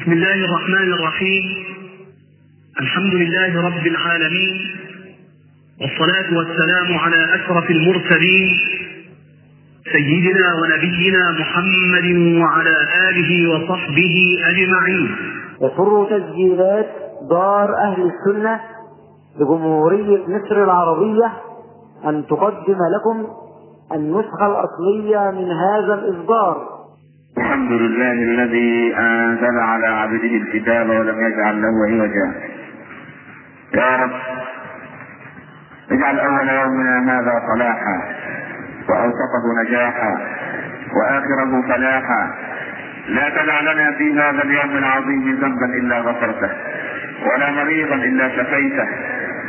بسم الله الرحمن الرحيم. الحمد لله رب العالمين. والصلاة والسلام على أشرف المرسلين. سيدنا ونبينا محمد وعلى آله وصحبه أجمعين. يسر تسجيلات دار أهل السنة بجمهورية مصر العربية أن تقدم لكم النسخة الأصلية من هذا الإصدار. الحمد لله الذي أنزل على عبده الكتاب ولم يجعل له عوجا. يا رب اجعل اول يومنا هذا صلاحا وأوسطه نجاحا وآخره فلاحا. لا تدع لنا في هذا اليوم العظيم ذنبا إلا غفرته ولا مريضا إلا شفيته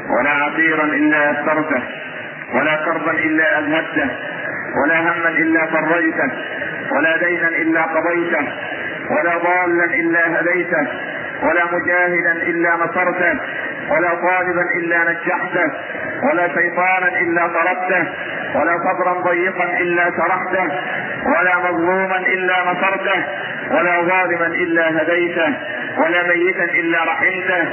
ولا عسيرا إلا يسرته ولا كربا إلا اذهبته ولا هما إلا فرجته. ولا دينا إلا قضيته ولا ضالا إلا هديته ولا مجاهدا إلا نصرته ولا طالبا إلا نجحته ولا شيطانا إلا طردته ولا صدرا ضيقا إلا شرحته ولا مظلوما إلا نصرته ولا ظالما إلا هديته ولا ميتا إلا رحمته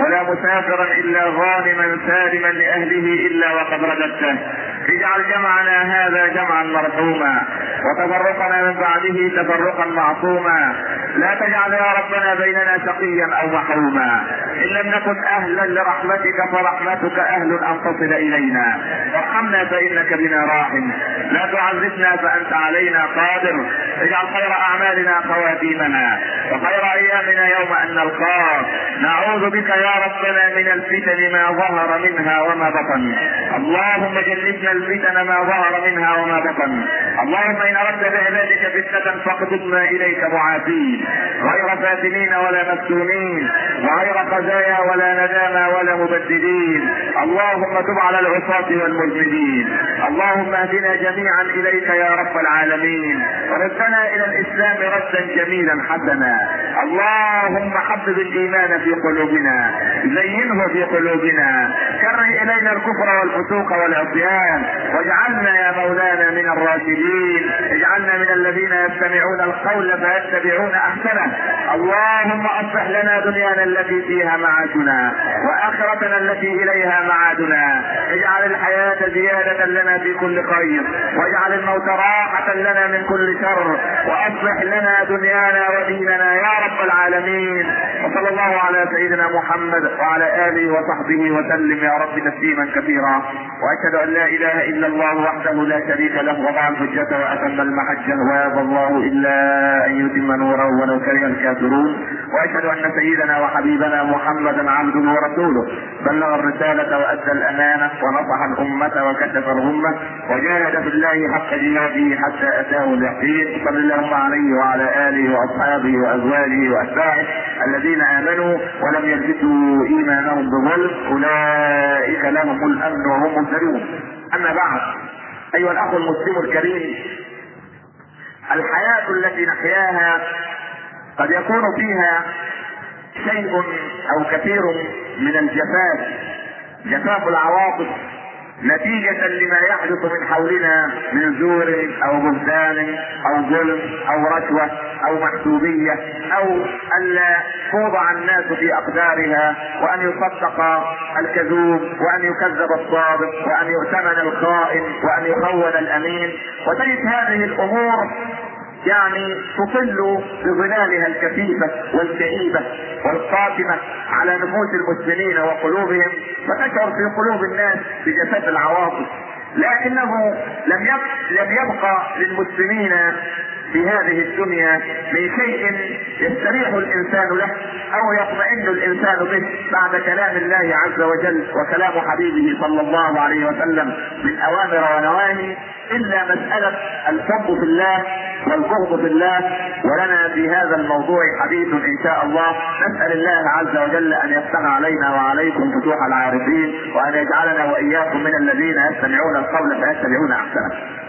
ولا مسافرا إلا غانما سالما لأهله إلا وقد رددته. اجعل جمعنا هذا جمعا مرحوما وتفرقنا من بعده تفرقا معصوما. لا تجعل يا ربنا بيننا شقيا أو محروما. إن لم نكن أهلا لرحمتك فرحمتك أهل أن تصل إلينا. وارحمنا فإنك بنا راحم. لا تعذبنا فأنت علينا قادر. اجعل خير أعمالنا خواتيمنا وخير أيامنا يوم أن نلقاك. نعوذ بك يا ربنا من الفتن ما ظهر منها وما بطن. اللهم جنبنا الفتن ما ظهر منها وما بطن. اللهم إن أردت بعبادك فتنة فاقبضنا إليك معافين. غير فاتنين ولا مفتونين. وغير خزايا ولا ندامى ولا مبدلين. اللهم تب على العصاة والمذنبين اللهم اهدنا جميعا إليك يا رب العالمين. ردنا إلى الإسلام ردا جميلا حسنا. اللهم حبب الإيمان في قلوبنا. زينه في قلوبنا. كره إلينا الكفر والفسوق والعصيان. واجعلنا يا مولانا من الراشدين. اجعلنا من الذين يستمعون القول فيتبعون أحسنه. اللهم أصلح لنا دنيانا التي فيها معاشنا وآخرتنا التي إليها معادنا. اجعل الحياة زيادة لنا في كل خير. واجعل الموت راحة لنا من كل شر. وأصلح لنا دنيانا وديننا يا رب العالمين. وصلى الله على سيدنا محمد وعلى آله وصحبه وسلم. يا رب تسليما كثيرا. وأشهد أن لا إله إلا الله وحده لا شريك له وضع الحجة وأتم المحجه ويابى الله إلا أن يتم نوره ولو كره الكافرون. وأشهد أن سيدنا وحبيبنا محمدا عبده ورسوله. بلغ الرسالة وأدى الأمانة ونصح الأمة وكشف الغمة وجاهد في الله حق جهاده حتى أتاه اليقين. صلى الله عليه وعلى آله وأصحابه وأزواجه وأتباعه الذين آمنوا ولم يلبسوا إيمانهم بظلم. أولئك لهم الأمن وهم مهتدون. أما بعد أيها الأخ المسلم الكريم الحياة التي نحياها قد يكون فيها شيء أو كثير من الجفاف جفاف العواطف نتيجة لما يحدث من حولنا من زور أو بهتان أو ظلم أو رشوة أو محسوبية أو ألا توضع الناس في أقدارها وأن يصدق الكذوب وأن يكذب الصادق وأن يؤتمن الخائن وأن يخون الأمين. وتجد هذه الأمور يعني تطل بظلالها الكثيفة والكئيبة والقاتمة على نفوس المسلمين وقلوبهم فتشعر في قلوب الناس بجفاف العواطف. لكنه لم لم يبقى للمسلمين في هذه الدنيا من شيء يستريح الإنسان له أو يطمئن الإنسان به بعد كلام الله عز وجل وكلام حبيبه صلى الله عليه وسلم من أوامر ونواهي إلا مسألة الحب في الله والبغض في الله ولنا في هذا الموضوع حديث إن شاء الله نسأل الله عز وجل أن يفتح علينا وعليكم فتوح العارفين وأن يجعلنا وإياكم من الذين يستمعون القول فيتبعون أحسنه.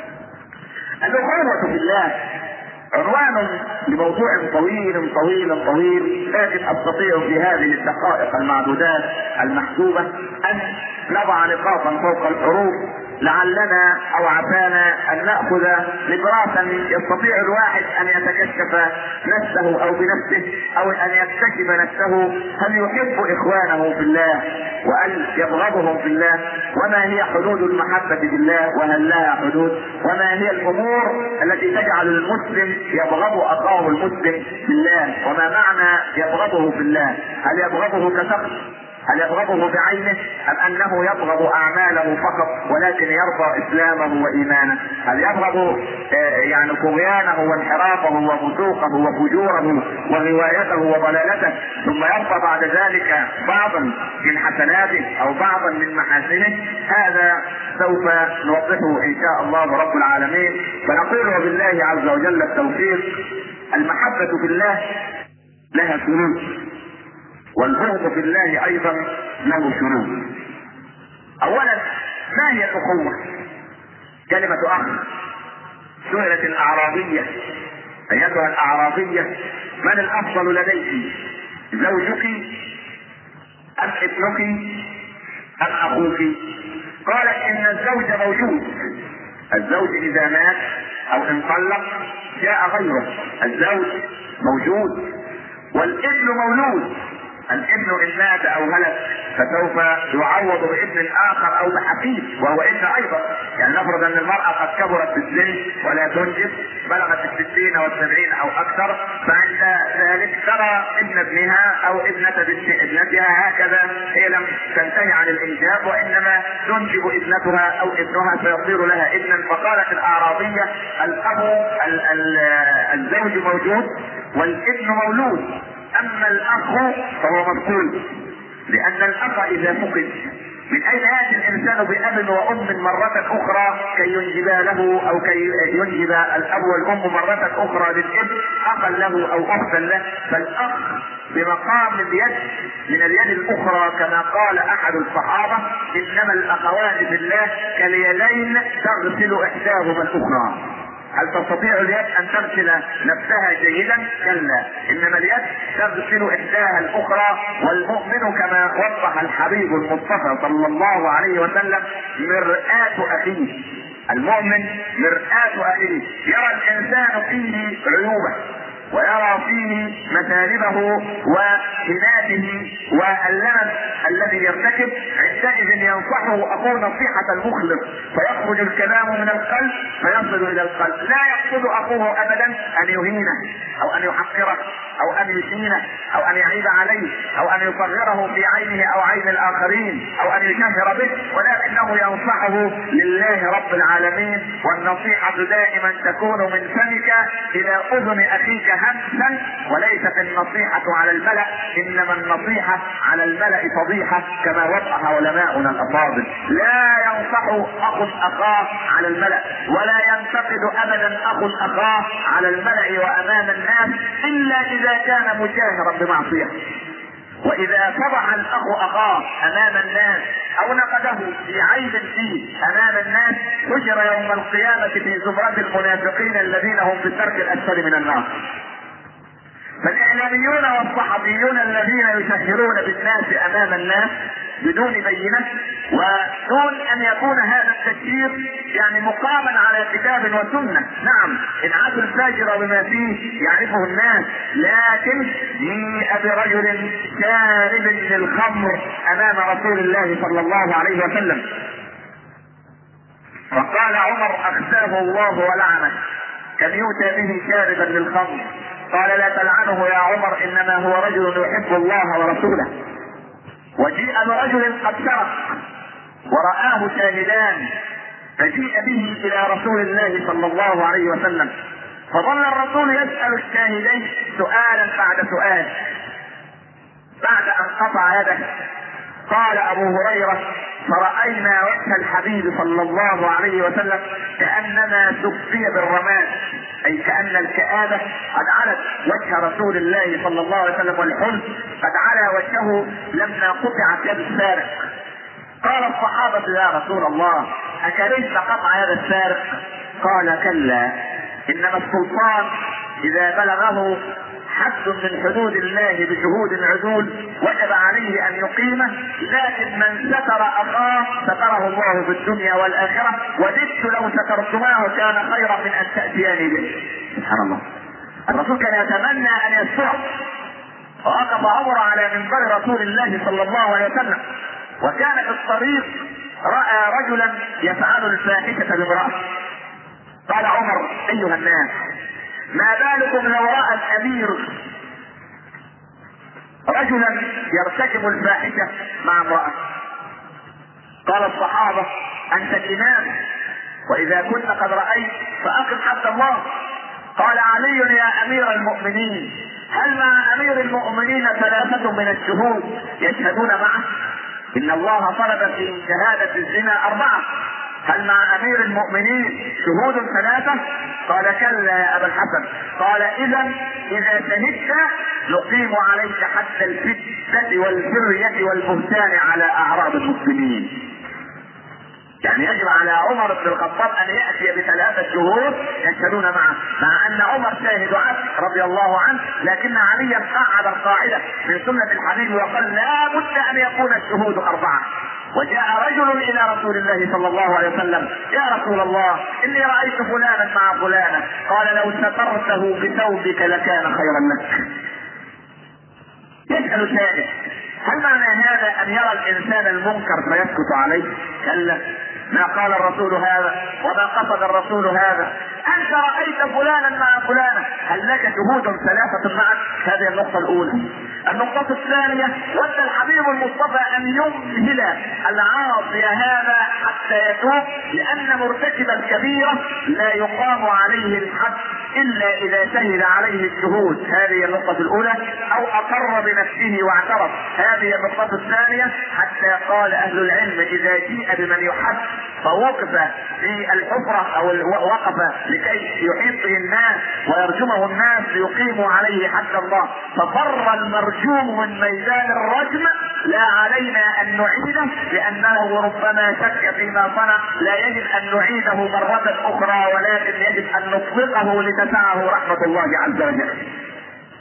الاخوه في الله. عنوان لموضوع طويل طويل طويل. لكن استطيع في هذه الدقائق المعدودات المحسوبة أن نضع نقاطا فوق الحروف. لعلنا أو عسانا أن نأخذ نبراسا يستطيع الواحد أن يتكشف نفسه أو بنفسه أو أن يكتشف نفسه هل يحب إخوانه في الله وان يبغضهم في الله وما هي حدود المحبة في الله وهل لها حدود وما هي الأمور التي تجعل المسلم يبغض أخاه المسلم في الله وما معنى يبغضه في الله هل يبغضه كشخص هل يبغضه بعينه أم أنه يبغض أعماله فقط ولكن يرضى إسلامه وإيمانه؟ هل يبغض يعني طغيانه وانحرافه وفسوقه وفجوره وغوايته وضلالته ثم يرضى بعد ذلك بعضا من حسناته أو بعضا من محاسنه؟ هذا سوف نوضحه إن شاء الله رب العالمين. فنقول وبالله عز وجل التوفيق. المحبة في الله لها شروط والبغض في الله أيضا له شروط اولا ما هي الاخوه كلمة أخ. سئلت الأعرابية. أيتها الأعرابية من الأفضل لديك؟ زوجك ام ابنك ام أخوك قالت إن الزوج موجود. الزوج إذا مات أو انطلق جاء غيره. الزوج موجود والابن مولود. الابن ان مات أو هلك فسوف يعوض بابن آخر أو بحفيد وهو ابن أيضا. يعني نفرض أن المرأة قد كبرت في السن ولا تنجب بلغت الستين والسبعين أو أكثر فعند ذلك ترى ابن ابنها أو ابنة بنت ابنتها هكذا هي لم تنتهي عن الإنجاب وإنما تنجب ابنتها أو ابنها فيصير لها ابنا. فقالت الأعرابية الأب الزوج موجود والابن مولود. أما الأخ فهو مفقود لأن الأخ إذا فقد من أين يأتي الإنسان بأب وأم مرة أخرى كي ينجبا له أو كي ينجب الأب والأم مرة أخرى للابن اخا له أو أختا له؟ فالأخ بمقام اليد من اليد الأخرى كما قال أحد الصحابة إنما الأخوات في الله كاليدين تغسل إحداهما الأخرى. هل تستطيع اليد أن تغسل نفسها جيدا؟ كلا، إنما اليد تغسل إحداها الأخرى والمؤمن كما وضح الحبيب المصطفى صلى الله عليه وسلم مرآة أخيه. المؤمن مرآة أخيه، يرى الإنسان فيه عيوبه ويرى فيه مثالبه وهناته واللمس الذي يرتكب عندئذ ينصحه اخوه نصيحة المخلص. فيخرج الكلام من القلب فيصل إلى القلب. لا يقصد أخوه ابدا أن يهينه أو أن يحقره أو أن يشينه أو أن يعيب عليه أو أن يصغره في عينه أو عين الآخرين أو أن يشهر به. ولكنه ينصحه لله رب العالمين والنصيحة دائما تكون من فمك إلى أذن أخيك همسا وليست النصيحة على الملأ إنما النصيحة على الملأ فضيحة كما وضح علماؤنا الأفاضل. لا ينصح أخ أخاه على الملأ ولا ينتقد ابدا أخ أخاه على الملأ وأمام الناس إلا إذا كان مجاهرا بمعصية. وإذا فضح الأخ أخاه أمام الناس أو نقده في عيب فيه أمام الناس حشر يوم القيامة في زمرة المنافقين الذين هم في الدرك الأسفل من النار. فالإعلاميون والصحفيون الذين يشهرون بالناس أمام الناس بدون بينة ودون أن يكون هذا التشهير يعني مقاما على كتاب وسنة، نعم انعاش الفاجر بما فيه يعرفه الناس، لكن جيء برجل شارب للخمر أمام رسول الله صلى الله عليه وسلم. فقال عمر اخزاه الله ولعنه. كم يؤتى به شاربا للخمر؟ قال لا تلعنه يا عمر إنما هو رجل يحب الله ورسوله. وجيء برجل قد سرق ورآه شاهدان. فجيء به إلى رسول الله صلى الله عليه وسلم فظل الرسول يسأل الشاهدين سؤالا بعد سؤال. بعد أن قطع يده قال أبو هريرة فرأينا وجه الحبيب صلى الله عليه وسلم كأنما سقي بالرماد أي كأن الكآبة قد علت وجه رسول الله صلى الله عليه وسلم والحزن قد علا وجهه لما قطعت يد السارق. قال الصحابة يا رسول الله أكرهت قطع يد السارق؟ قال كلا إنما السلطان إذا بلغه حد من حدود الله بشهود عدول وجب عليه أن يقيمه لكن من ستر أخاه ستره الله في الدنيا والآخرة وددت لو سترتماه كان خيرا من أن تأتياني به. سبحان الله. الرسول كان يتمنى أن يستره ووقف عمر على منبر رسول الله صلى الله عليه وسلم وكان في الطريق رأى رجلا يفعل الفاحشة بامراه قال عمر أيها الناس ما بالكم لو رأى الأمير رجلا يرتكب الفاحشة مع امرأة؟ قال الصحابة أنت الإمام وإذا كنت قد رأيت فأقم حد الله. قال علي يا أمير المؤمنين هل مع أمير المؤمنين ثلاثة من الشهود يشهدون معه إن الله طلب في شهادة الزنا أربعة. هل مع أمير المؤمنين شهود ثلاثة؟ قال كلا يا أبا الحسن. قال إذا إذا شهدت نقيم عليك حتى الفتنة والفرية والبهتان على أعراض المسلمين. يعني يجب على عمر بن الخطاب أن يأتي بثلاثة شهود يشهدون معه مع أن عمر شاهد عدل رضي الله عنه لكن عليا قعد القاعدة من سنة الحبيب وقال لا بد أن يكون الشهود أربعة. وجاء رجل إلى رسول الله صلى الله عليه وسلم يا رسول الله إني رأيت فلانا مع فلانا قال لو سترته بثوبك لكان خيرا لك. يسأل شاهد هل معنى هذا أن يرى الإنسان المنكر فيسكت عليه؟ كلا. ما قال الرسول هذا وما قصد الرسول هذا. أنت رأيت فلانا مع فلانا. هل لك شهود ثلاثة معك؟ هذه النقطة الأولى. النقطة الثانية ود الحبيب المصطفى أن يمهل العاصي هذا حتى يتوب لأن مرتكب الكبيرة لا يقام عليه الحد إلا إذا شهد عليه الشهود. هذه النقطة الأولى. أو أقر بنفسه واعترف. هذه النقطة الثانية حتى قال أهل العلم إذا جيء بمن يحد فوقف في الحفرة أو وقف لكي يحيط به الناس ويرجمه الناس ليقيموا عليه حد الله. ففر المرجوم من ميدان الرجم. لا علينا أن نعيده لأنه ربما شك فيما صنع. لا يجب أن نعيده مرة أخرى ولكن يجب أن نطلقه لتسعه رحمة الله عز وجل.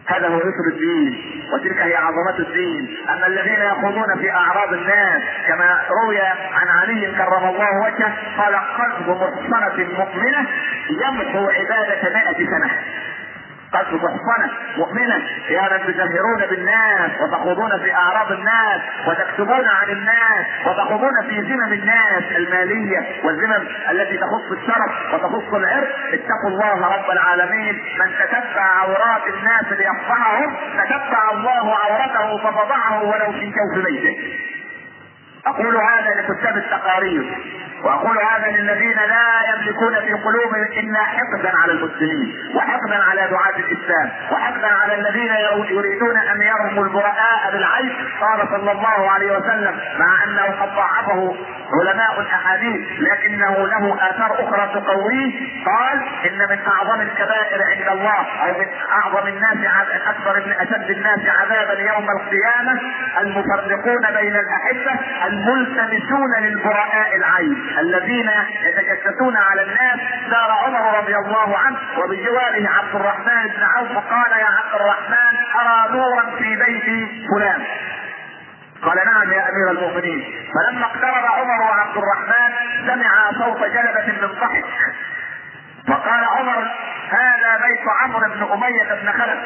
هذا هو يسر الدين وتلك هي عظمة الدين. أما الذين يخوضون في أعراض الناس كما روي عن علي كرم الله وجهه قال قلب محصنة مؤمنة يمحو عبادة مائة سنة. قلب محصنة مؤمنة. يا من تجهرون بالناس وتخوضون في أعراض الناس وتكتبون عن الناس وتخوضون في ذمم الناس المالية والذمم التي تخص الشرف وتخص العرق. اتقوا الله رب العالمين. من تتبع عورات الناس ليفضحهم تتبع الله عورته ففضحه ولو في جوف بيته. أقول هذا لكتاب التقارير. وأقول هذا للذين لا يملكون في قلوبهم إلا حقدا على المسلمين وحقدا على دعاة الإسلام وحقدا على الذين يريدون أن يرموا البراء بالعيش قال صلى الله عليه وسلم مع أنه قد ضعفه علماء الأحاديث لكنه له آثار أخرى تقويه قال إن من أعظم الكبائر عند الله أو من أعظم الناس أكثر من أشد الناس عذابا يوم القيامة المفرقون بين الأحبة الملتمسون للبراء العين. الذين يتجسسون على الناس سار عمر رضي الله عنه وبجواره عبد الرحمن بن عوف قال يا عبد الرحمن أرى نورا في بيت فلان. قال نعم يا أمير المؤمنين. فلما اقترب عمر وعبد الرحمن سمع صوت جلبة من ضحك فقال عمر هذا بيت عمرو بن أمية بن خلف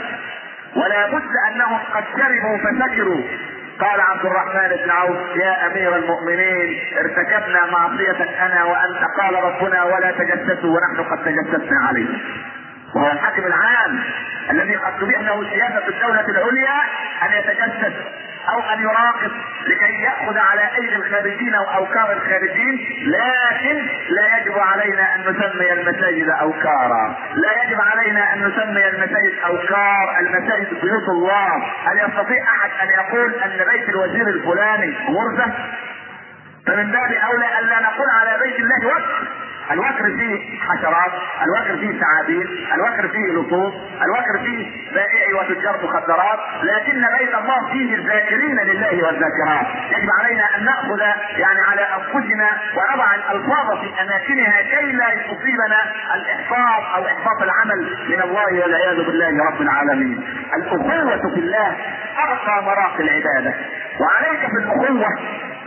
ولا بد أنهم قد شربوا فسكروا. قال عبد الرحمن بن عوف يا أمير المؤمنين ارتكبنا معصية أنا وأنت. قال ربنا ولا تجسسوا ونحن قد تجسسنا عليه وهو الحاكم العام الذي قد تبيح له سياسة الدولة العليا أن يتجسس. أو أن يراقب لكي يأخذ على أيدي الخارجين أو أوكار الخارجين لكن لا يجب علينا أن نسمي المساجد أوكارا. لا يجب علينا أن نسمي المساجد أوكار المساجد بيوت الله. هل يستطيع أحد أن يقول أن بيت الوزير الفلاني غرفة؟ فمن باب أولى الا نقول على بيت الله وقف الوكر فيه حشرات الوكر فيه ثعابين الوكر فيه لصوص الوكر فيه بائع وتجار مخدرات لكن بين الله فيه الذاكرين لله والذاكرات. يجب علينا أن نأخذ يعني على أنفسنا ونضع الألفاظ في أماكنها كي لا يصيبنا الإحباط أو إحباط العمل من الله والعياذ بالله رب العالمين. الأخوة في الله ارقى مراقي العبادة. وعليك في الاخوه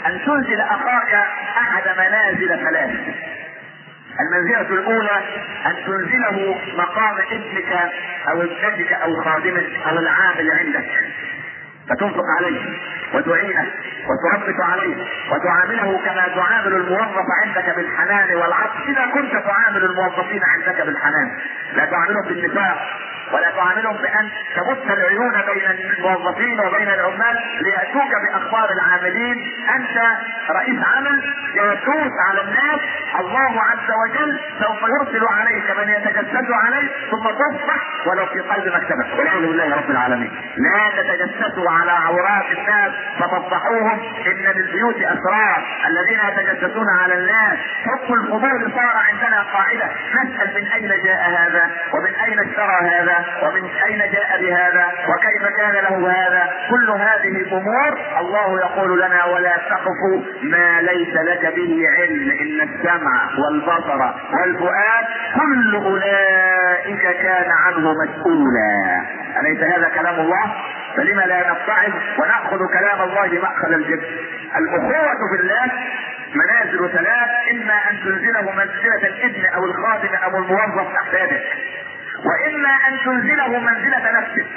أن تنزل أخاك أحد منازل ثلاث المنزلة الأولى أن تنزله مقام ابنك أو ابنتك أو خادمك أو العامل عندك. فتنفق عليه. وتعينه وتربط عليه وتعامله كما تعامل الموظف عندك بالحنان والعطف إذا كنت تعامل الموظفين عندك بالحنان. لا تعاملهم بالنفاق ولا تعاملهم بأن تبث العيون بين الموظفين وبين العمال ليأتوك بأخبار العاملين. أنت رئيس عمل جاسوس على الناس. الله عز وجل سوف يرسل عليك من يتجسس عليك ثم تصبح ولو في قلب مكتبك. والحمد لله رب العالمين. لا تتجسسوا على عورات الناس. فتفضحوهم إن للبيوت أسرار الذين يتجسسون على الناس. حكم الفضول صار عندنا قاعدة. نسأل من أين جاء هذا؟ ومن أين اشترى هذا؟ ومن أين جاء بهذا؟ وكيف كان له هذا؟ كل هذه أمور الله يقول لنا ولا تقف ما ليس لك به علم. إن السمع والبصر والفؤاد كل أولئك كان عنه مسؤولا. أليس هذا كلام الله؟ فلما لا نتعظ ونأخذ كلام الله مأخذ الجد. الأخوة في الله منازل ثلاث إما أن تنزله منزلة الابن أو الخادم أو الموظف تحت يدك وإما أن تنزله منزلة نفسك.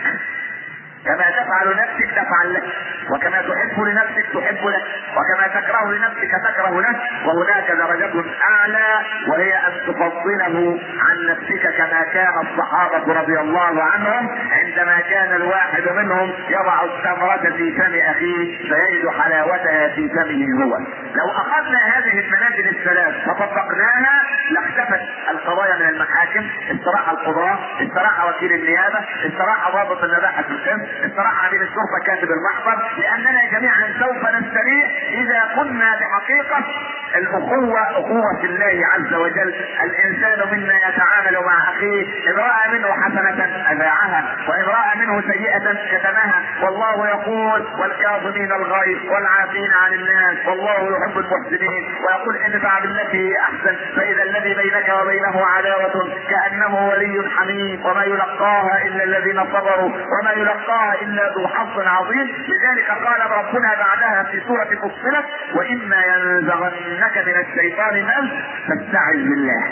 كما تفعل نفسك تفعل لك. وكما تحب لنفسك تحب لك. وكما تكره لنفسك تكره لك. وهناك درجة أعلى وهي أن تفضله عن نفسك كما كان الصحابة رضي الله عنهم. عندما كان الواحد منهم يضع التمرة في فم أخيه فيجد حلاوتها في فمه هو. لو أخذنا هذه المنازل الثلاث وطبقناها لاختفت القضايا من المحاكم. استراح القضاة استراح وكيل النيابة استراح ضابط المباحث الشمس استراح عميد الشرطة كاتب المحضر لأننا جميعا سوف نستريح إذا كنا بحقيقة الأخوة أخوة الله عز وجل. الإنسان منا يتعامل مع أخيه ان رأى منه حسنة أذاعها وان رأى منه سيئة كتمها. والله يقول والكاظمين الغيظ والعافين عن الناس والله يحب المحسنين. ويقول ادفع بالتي هي أحسن فإذا الذي بينك وبينه عداوة كأنه ولي حميم. وما يلقاها إلا الذين صبروا وما يلقاها إلا ذو حظ عظيم. لذلك قال ربنا بعدها في سورة فصلت وإما ينزغنك من الشيطان نزغ فاستعذ بالله.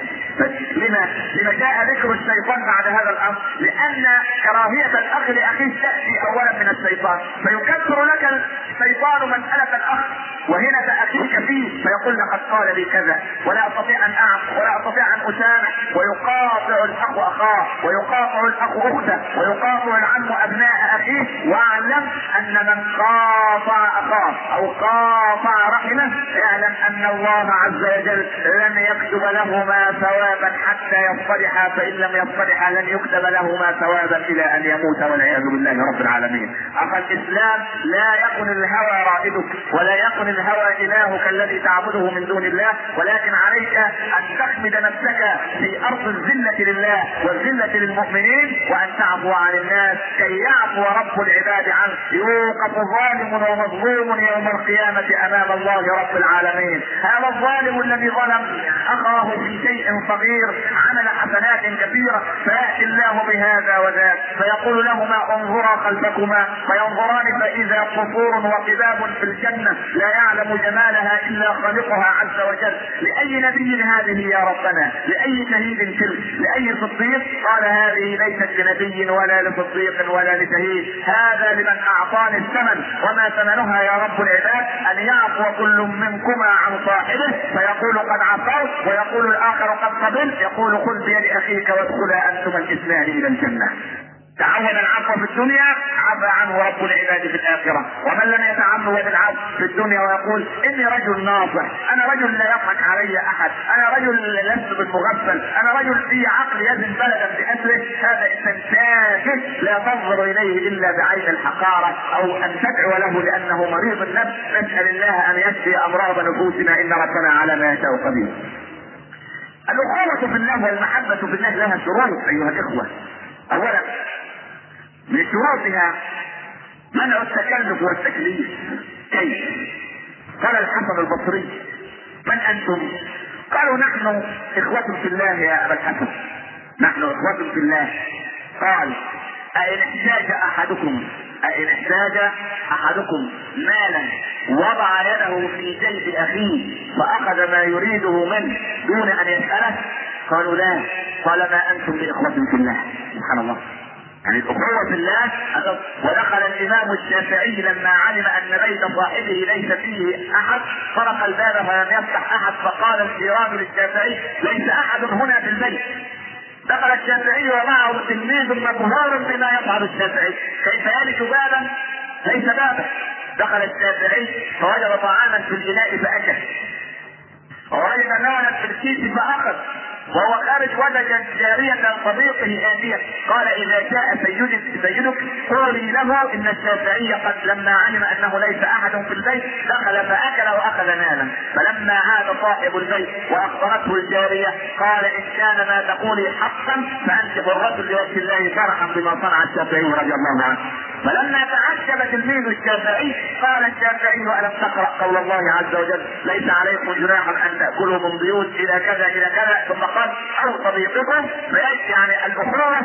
لما لما جاء ذكر الشيطان بعد هذا الأمر لأن كراهية الأخ لأخيه تأتي اولا من الشيطان. فيكثر لك الشيطان مسألة الأخ وهنا تأتيك فيه فيقول لقد قال لي كذا ولا أستطيع أن اعف ولا أستطيع أن أسامح. ويقاطع الأخ أخاه ويقاطع الأخ أخته ويقاطع العم أبناء أخيه. واعلم أن من قاطع أخاه أو قاطع رحمه اعلم أن الله عز وجل لن يكتب لهما ثوابا حتى يصطلحا فإن لم يصطلحا لن يكتب لهما ثوابا إلى أن يموت والعياذ بالله رب العالمين. أخا الإسلام لا يكن الهوى رائدك ولا يكن الهوى إلهك الذي تعبده من دون الله ولكن عليك أن تحمد نفسك في أرض الذلة لله والذلة للمؤمنين وأن تعفو عن الناس كي يعفو رب العباد عنه يوقف ظالم ومظلوم يوم القيامة أمام الله رب العالمين. هذا الظالم الذي ظلم أخاه في شيء صغير عمل حسنات كثيرة فياتي الله بهذا وذاك. فيقول لهما انظرا خلفكما فينظران فإذا قصور وقباب في الجنة لا يعلم جمالها إلا خالقها عز وجل. لأي نبي هذه يا ربنا؟ لأي شهيد تلك؟ لأي صديق؟ قال هذه ليست لنبي ولا لصديق ولا لشهيد. هذا لمن أعطاني الثمن وما ثمنها يا رب العباد أن يعفو كل منكما عن صاحبه. فيقول قد عفوت ويقول الآخر قد قبلت يقول خذ بيد أخيك وادخلا انتما الاثنان إلى الجنة. تعود العفو في الدنيا عفى عنه رب العباد في الآخرة. ومن لم يتعود العفو في الدنيا ويقول إني رجل ناصح أنا رجل لا يضحك علي أحد أنا رجل لست بالمغفل أنا رجل في عقل يزن بلدا باجله هذا انسان تافه لا تنظر إليه إلا بعين الحقارة أو أن تدعو له لأنه مريض النفس. نسأل الله أن يشفي أمراض نفوسنا إن ربنا على ما يشاء قدير. الأخوة في الله والمحبة في الله لها شروط أيها الإخوة أولا من شروطها منع التكلف والتكليف كيف؟ قال الحسن البصري من أنتم؟ قالوا نحن إخوة في الله يا أبا الحسن نحن إخوة في الله قال أئن احتاج أحدكم؟ أئن احتاج أحدكم مالا؟ وضع يده في جيب أخيه فأخذ ما يريده منه دون أن يسأله؟ قالوا لا. قال ما أنتم بإخوة في الله؟ سبحان الله. يعني الأخوة في الله ودخل الإمام الشافعي لما علم أن بيت صاحبه ليس فيه أحد طرق الباب فلم يفتح أحد فقال الجيران للشافعي ليس أحد هنا في البيت. دخل الشافعي ومعه تلميذ مبهور بما يفعل الشافعي. كيف يلج بابا؟ ليس بابا. دخل الشافعي فوجد طعاما في الإناء فأكل. ووجد مالا في الكيس فأخذ. وهو خارج وجد جارية صديقه آتية قال إذا جاء سيدك سيدك قولي له إن الشافعي قد لما علم أنه ليس أحد في البيت دخل فأكل وأخذ مالا. فلما عاد صاحب البيت وأخبرته الجارية قال إن كان ما تقولي حقا فأنت حرة لوجه الله فرحا بما صنع الشافعي رضي الله عنه. فلما تعجب تلميذ الشافعي قال الشافعي ألم تقرأ قول الله عز وجل ليس عليكم جناح أن تأكلوا من بيوت إلى كذا إلى كذا ثم قال أو صديقكم يعني الاخوه ان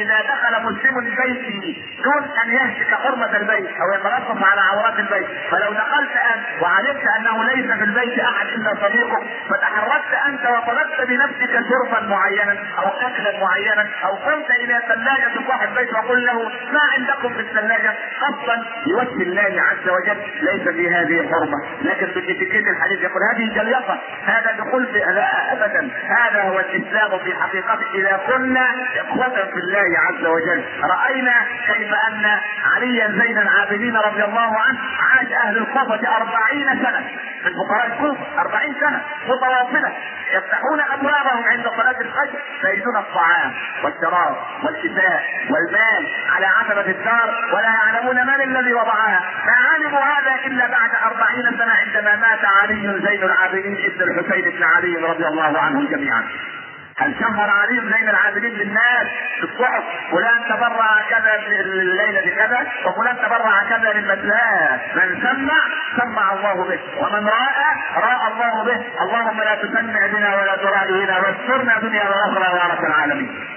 إذا دخل مسلم البيت دون أن يهتك حرمة البيت أو يتلطف على عورات البيت؟ فلو دخلت أنت وعلمت أنه ليس في البيت أحد إلا صديقك فتحركت أنت وطلبت بنفسك شربا معينا أو اكلا معينا أو قمت إلى ثلاجة صاحب البيت وقل له ما عندكم في الثلاجة؟ قصدا لوجه الله عز وجل ليس في هذه حرمه لكن بالاتيكيت الحديث يقول هذه جليطه هذا دخول في لا ابدا. هذا هو الإسلام في حقيقته. إذا كنا إخوة في الله عز وجل رأينا كيف أن عليا زين العابدين رضي الله عنه عاش أهل الكوفة أربعين سنة. من فقراء الكوفة أربعين سنة متواصلة يفتحون أبوابهم عند صلاة الفجر فيجدون الطعام والشراب والكساء والمال على عتبة الدار ولا يعلمون من الذي وضعها. ما علموا هذا إلا بعد أربعين سنة عندما مات علي زين العابدين ابن الحسين بن علي رضي الله عنهم جميعا. هل شهر علي زين العابدين للناس في الصحف؟ فلان تبرع كذا الليلة بكذا وفلان تبرع كذا للمسلاة من سمع سمع الله به. ومن رأى رأى الله به. اللهم لا تسمع بنا ولا ترائي بنا واسترنا دنيا وآخرة يا رب العالمين.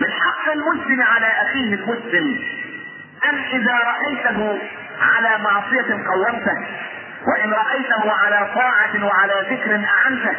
من حق المسلم على أخيه المسلم أن إذا رأيته على معصية قومته وإن رأيته على طاعة وعلى ذكر أعنته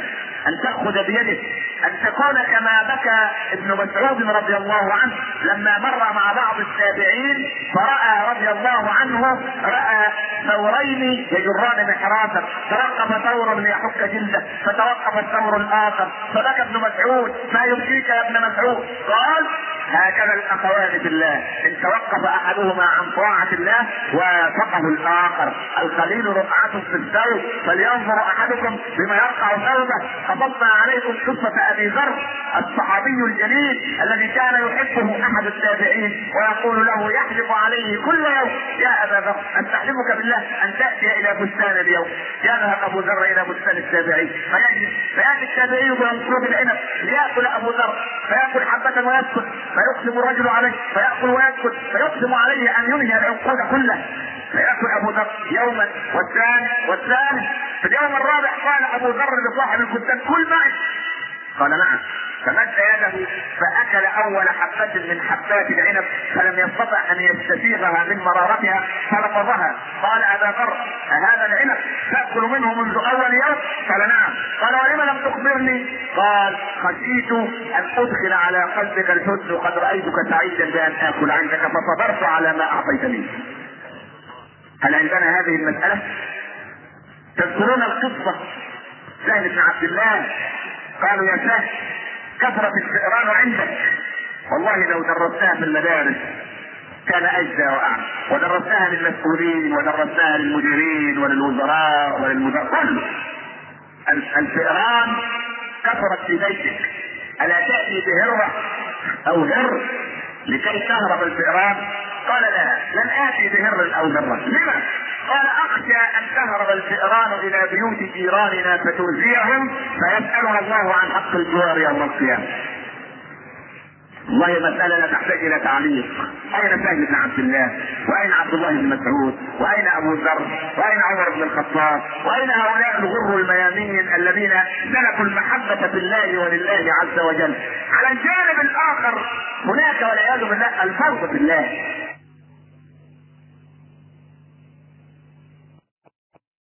أن تأخذ بيده أن تكون كما بكى ابن مسعود رضي الله عنه. لما مر مع بعض التابعين فرأى رضي الله عنه رأى ثورين يجران محراسا. توقف ثور ليحك جلده فتوقف الثور الآخر. فبكى ابن مسعود ما يبكيك يا ابن مسعود؟ قال هكذا الأخوان في الله. إن توقف أحدهما عن طاعة الله وافقه الآخر. القليل رقعة في الثوب. فلينظر أحدكم بما يرقع ثوبه. قصصنا عليكم قصه أبي ذر الصحابي الجليل الذي كان يحبه أحد التابعين ويقول له يحلف عليه كل يوم. يا أبا ذر أن تحلفك بالله أن تأتي إلى بستان اليوم. يذهب أبو ذر إلى بستان التابعين. فيجلس فياتي التابعي بانصروب العنب. لياكل أبو ذر فيأكل حبة ويسكت. فيقسم الرجل عليه فيأكل ويسكت فيقسم عليه أن ينهي العقود كله. فيأكل أبو ذر يوما والثاني والثالث في اليوم الرابع قال أبو ذر لصاحب الكتاب كل معي قال نعم. فمد يده فأكل أول حبة من حبات العنب فلم يستطع أن يستسيغها من مرارتها فلفظها قال أبا ذر هذا العنب؟ تأكل منه منذ أول يوم؟ قال نعم. قال ولم لم تخبرني؟ قال خشيت أن أدخل على قلبك الحزن وقد رأيتك سعيدا بأن آكل عندك فصبرت على ما أعطيتني. هل عندنا هذه المسألة؟ تذكرون القصة؟ سهل بن عبد الله قالوا يا سهل كثرت الفئران عندك. والله لو درستها في المدارس كان أجزى وأعلى. ودرسناها للمسؤولين ودرسناها للمديرين وللوزراء وللمدراء كله. الفئران كثرت في بيتك. ألا تأتي بهرة أو هر لكي تهرب الفئران قال لا لن آتي بهر أو هره لما قال أخشى أن تهرب الفئران إلى بيوت جيراننا فتؤذيهم فيسألنا الله عن حق الجوار يوم القيامة والله مسألة لا تحتاج إلى تعليق، أين سهل بن عبد الله؟ وأين عبد الله بن مسعود؟ وأين أبو ذر؟ وأين عمر بن الخطاب؟ وأين هؤلاء الغر الميامين الذين سلكوا المحبة في الله ولله عز وجل؟ على الجانب الآخر هناك والعياذ بالله الفرض في الله،